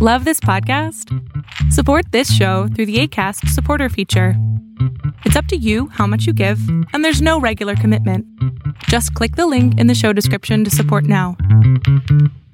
Love this podcast? Support this show through the ACAST supporter feature. It's up to you how much you give, and there's no regular commitment. Just click the link in the show description to support now.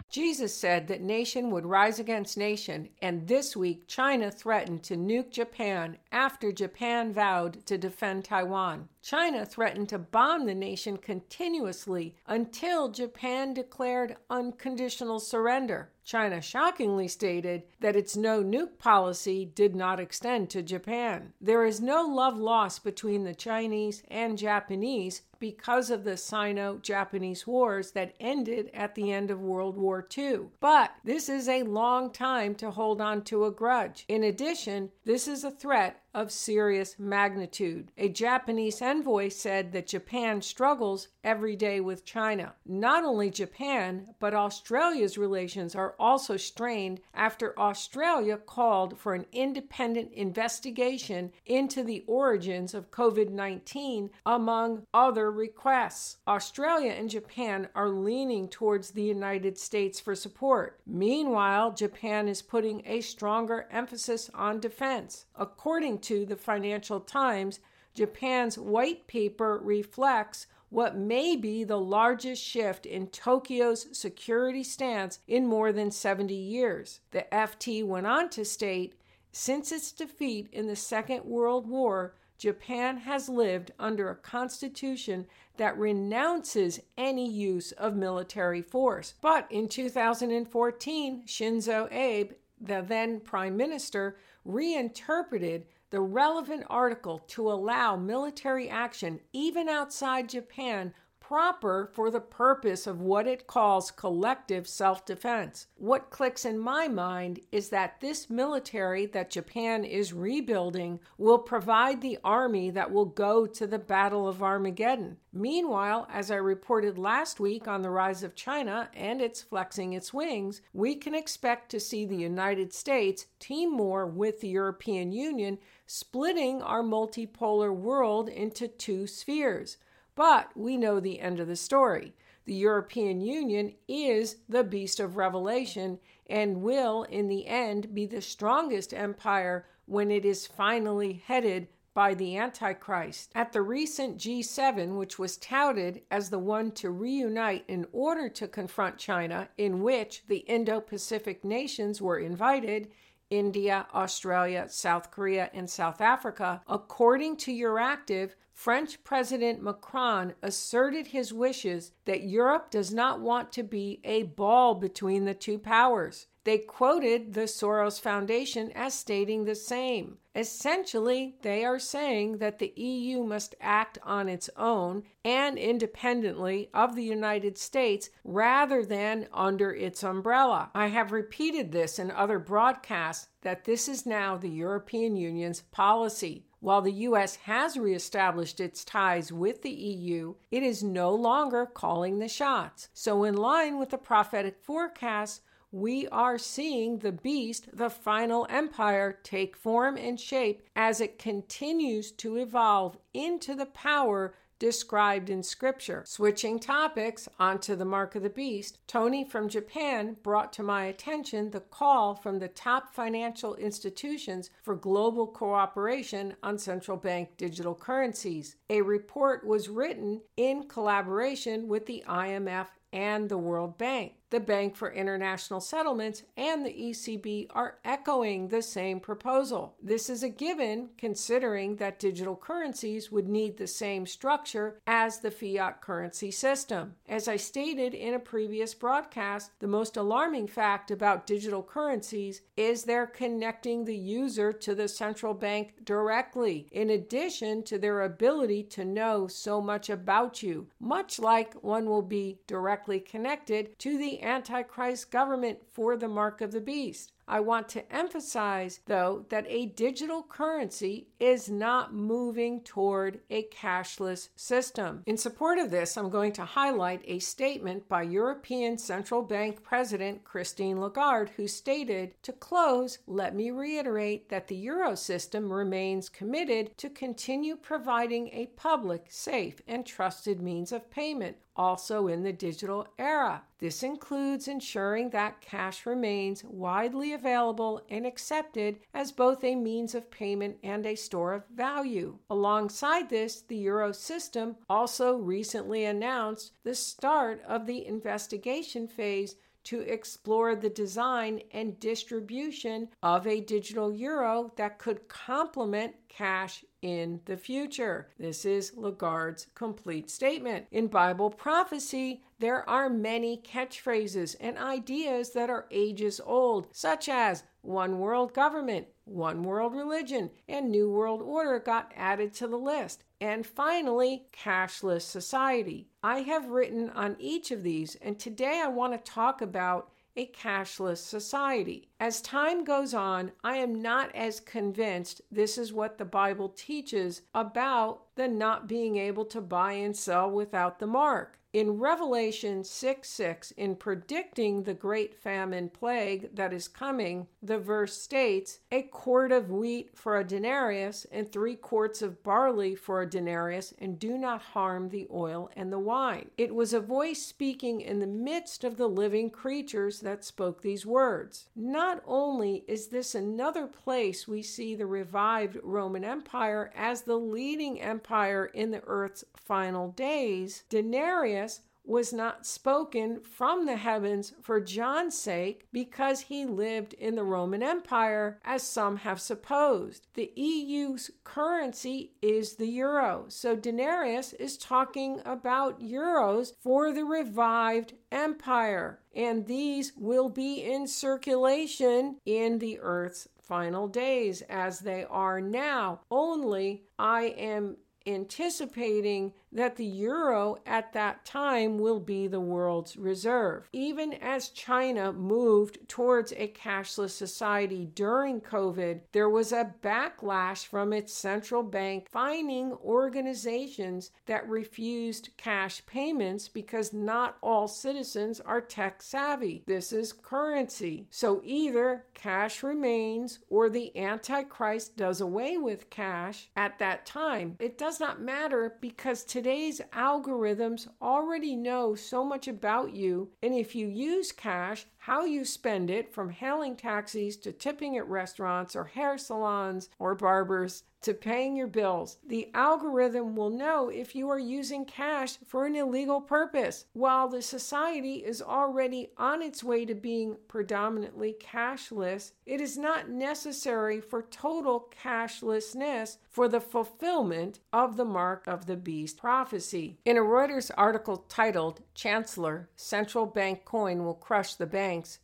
Jesus said that nation would rise against nation, and this week China threatened to nuke Japan after Japan vowed to defend Taiwan. China threatened to bomb the nation continuously until Japan declared unconditional surrender. China shockingly stated that its no nuke policy did not extend to Japan. There is no love lost between the Chinese and Japanese because of the Sino Japanese wars that ended at the end of World War II. But this is a long time to hold on to a grudge. In addition, this is a threat of serious magnitude. A Japanese envoy said that Japan struggles every day with China. Not only Japan, but Australia's relations are also strained after Australia called for an independent investigation into the origins of COVID 19, among other requests. Australia and Japan are leaning towards the United States for support. Meanwhile, Japan is putting a stronger emphasis on defense. According to the Financial Times, Japan's white paper reflects what may be the largest shift in Tokyo's security stance in more than 70 years. The FT went on to state since its defeat in the Second World War, Japan has lived under a constitution that renounces any use of military force. But in 2014, Shinzo Abe, the then prime minister, reinterpreted the relevant article to allow military action even outside Japan proper for the purpose of what it calls collective self defense. What clicks in my mind is that this military that Japan is rebuilding will provide the army that will go to the Battle of Armageddon. Meanwhile, as I reported last week on the rise of China and its flexing its wings, we can expect to see the United States team more with the European Union, splitting our multipolar world into two spheres. But we know the end of the story. The European Union is the beast of revelation and will, in the end, be the strongest empire when it is finally headed by the Antichrist. At the recent G7, which was touted as the one to reunite in order to confront China, in which the Indo Pacific nations were invited, India, Australia, South Korea, and South Africa, according to Euractiv, French President Macron asserted his wishes that Europe does not want to be a ball between the two powers. They quoted the Soros Foundation as stating the same. Essentially, they are saying that the EU must act on its own and independently of the United States rather than under its umbrella. I have repeated this in other broadcasts that this is now the European Union's policy. While the U.S. has reestablished its ties with the EU, it is no longer calling the shots. So, in line with the prophetic forecast, we are seeing the beast, the final empire, take form and shape as it continues to evolve into the power described in Scripture. Switching topics onto the mark of the beast, Tony from Japan brought to my attention the call from the top financial institutions for global cooperation on central bank digital currencies. A report was written in collaboration with the IMF and the World Bank. The Bank for International Settlements and the ECB are echoing the same proposal. This is a given considering that digital currencies would need the same structure as the fiat currency system. As I stated in a previous broadcast, the most alarming fact about digital currencies is they're connecting the user to the central bank directly, in addition to their ability to know so much about you, much like one will be directly connected to the Antichrist government for the mark of the beast. I want to emphasize, though, that a digital currency is not moving toward a cashless system. In support of this, I'm going to highlight a statement by European Central Bank President Christine Lagarde, who stated To close, let me reiterate that the Euro system remains committed to continue providing a public, safe, and trusted means of payment also in the digital era. This includes ensuring that cash remains widely available and accepted as both a means of payment and a store of value. Alongside this, the Euro system also recently announced the start of the investigation phase to explore the design and distribution of a digital euro that could complement cash in the future. This is Lagarde's complete statement. In Bible prophecy, there are many catchphrases and ideas that are ages old, such as one world government, one world religion, and New World Order got added to the list. And finally, cashless society. I have written on each of these, and today I want to talk about a cashless society. As time goes on, I am not as convinced this is what the Bible teaches about the not being able to buy and sell without the mark. In Revelation 6 6, in predicting the great famine plague that is coming, the verse states, A quart of wheat for a denarius, and three quarts of barley for a denarius, and do not harm the oil and the wine. It was a voice speaking in the midst of the living creatures that spoke these words. Not only is this another place we see the revived Roman Empire as the leading empire in the earth's final days, denarius was not spoken from the heavens for John's sake because he lived in the Roman Empire, as some have supposed. The EU's currency is the euro. So denarius is talking about euros for the revived empire. And these will be in circulation in the earth's final days as they are now. Only I am anticipating that the euro at that time will be the world's reserve. Even as China moved towards a cashless society during COVID, there was a backlash from its central bank fining organizations that refused cash payments because not all citizens are tech savvy. This is currency. So either cash remains or the Antichrist does away with cash at that time. It does not matter because today Today's algorithms already know so much about you, and if you use cash, how you spend it from hailing taxis to tipping at restaurants or hair salons or barbers to paying your bills. The algorithm will know if you are using cash for an illegal purpose. While the society is already on its way to being predominantly cashless, it is not necessary for total cashlessness for the fulfillment of the mark of the beast prophecy. In a Reuters article titled Chancellor Central Bank Coin Will Crush the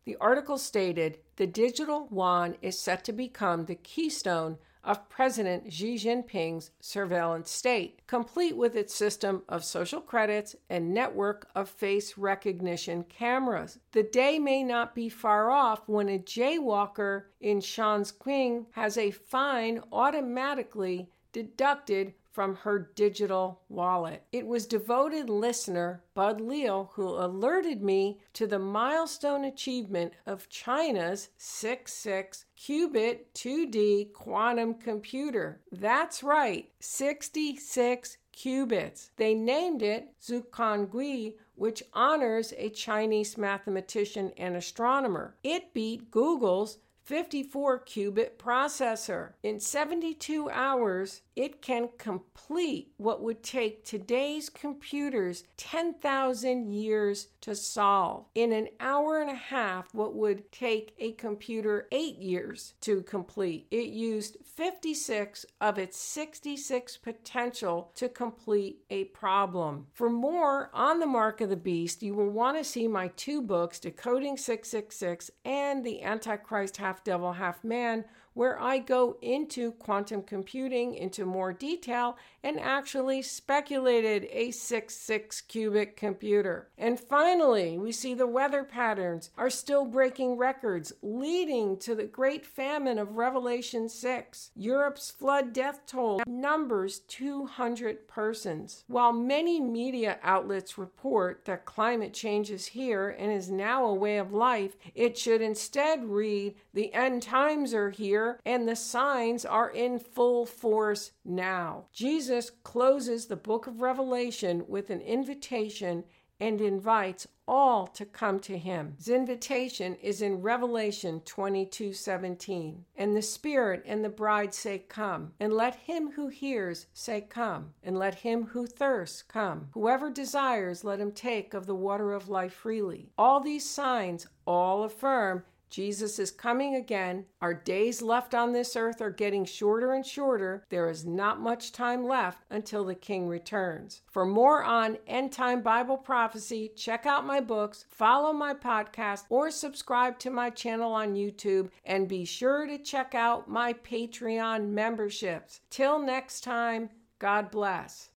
The article stated the digital yuan is set to become the keystone of President Xi Jinping's surveillance state, complete with its system of social credits and network of face recognition cameras. The day may not be far off when a jaywalker in Chongqing has a fine automatically deducted from her digital wallet. It was devoted listener Bud Leal who alerted me to the milestone achievement of China's 66 qubit 2D quantum computer. That's right, 66 qubits. They named it Zuchongzhi, which honors a Chinese mathematician and astronomer. It beat Google's 54 qubit processor. In 72 hours, it can complete what would take today's computers 10,000 years to solve. In an hour and a half, what would take a computer eight years to complete. It used 56 of its 66 potential to complete a problem. For more on the mark of the beast, you will want to see my two books, Decoding 666 and The Antichrist Half Devil, Half Man where I go into quantum computing into more detail and actually speculated a 6 qubit computer. And finally, we see the weather patterns are still breaking records, leading to the great famine of Revelation 6. Europe's flood death toll numbers 200 persons. While many media outlets report that climate change is here and is now a way of life, it should instead read the end times are here and the signs are in full force now. Jesus closes the book of Revelation with an invitation and invites all to come to him. His invitation is in Revelation 22:17. And the Spirit and the bride say, "Come." And let him who hears say, "Come." And let him who thirsts come. Whoever desires, let him take of the water of life freely. All these signs all affirm Jesus is coming again. Our days left on this earth are getting shorter and shorter. There is not much time left until the King returns. For more on end time Bible prophecy, check out my books, follow my podcast, or subscribe to my channel on YouTube. And be sure to check out my Patreon memberships. Till next time, God bless.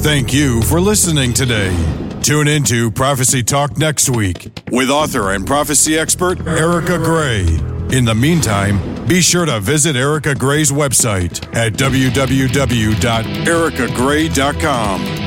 Thank you for listening today. Tune into Prophecy Talk next week with author and prophecy expert Erica Gray. In the meantime, be sure to visit Erica Gray's website at www.ericagray.com.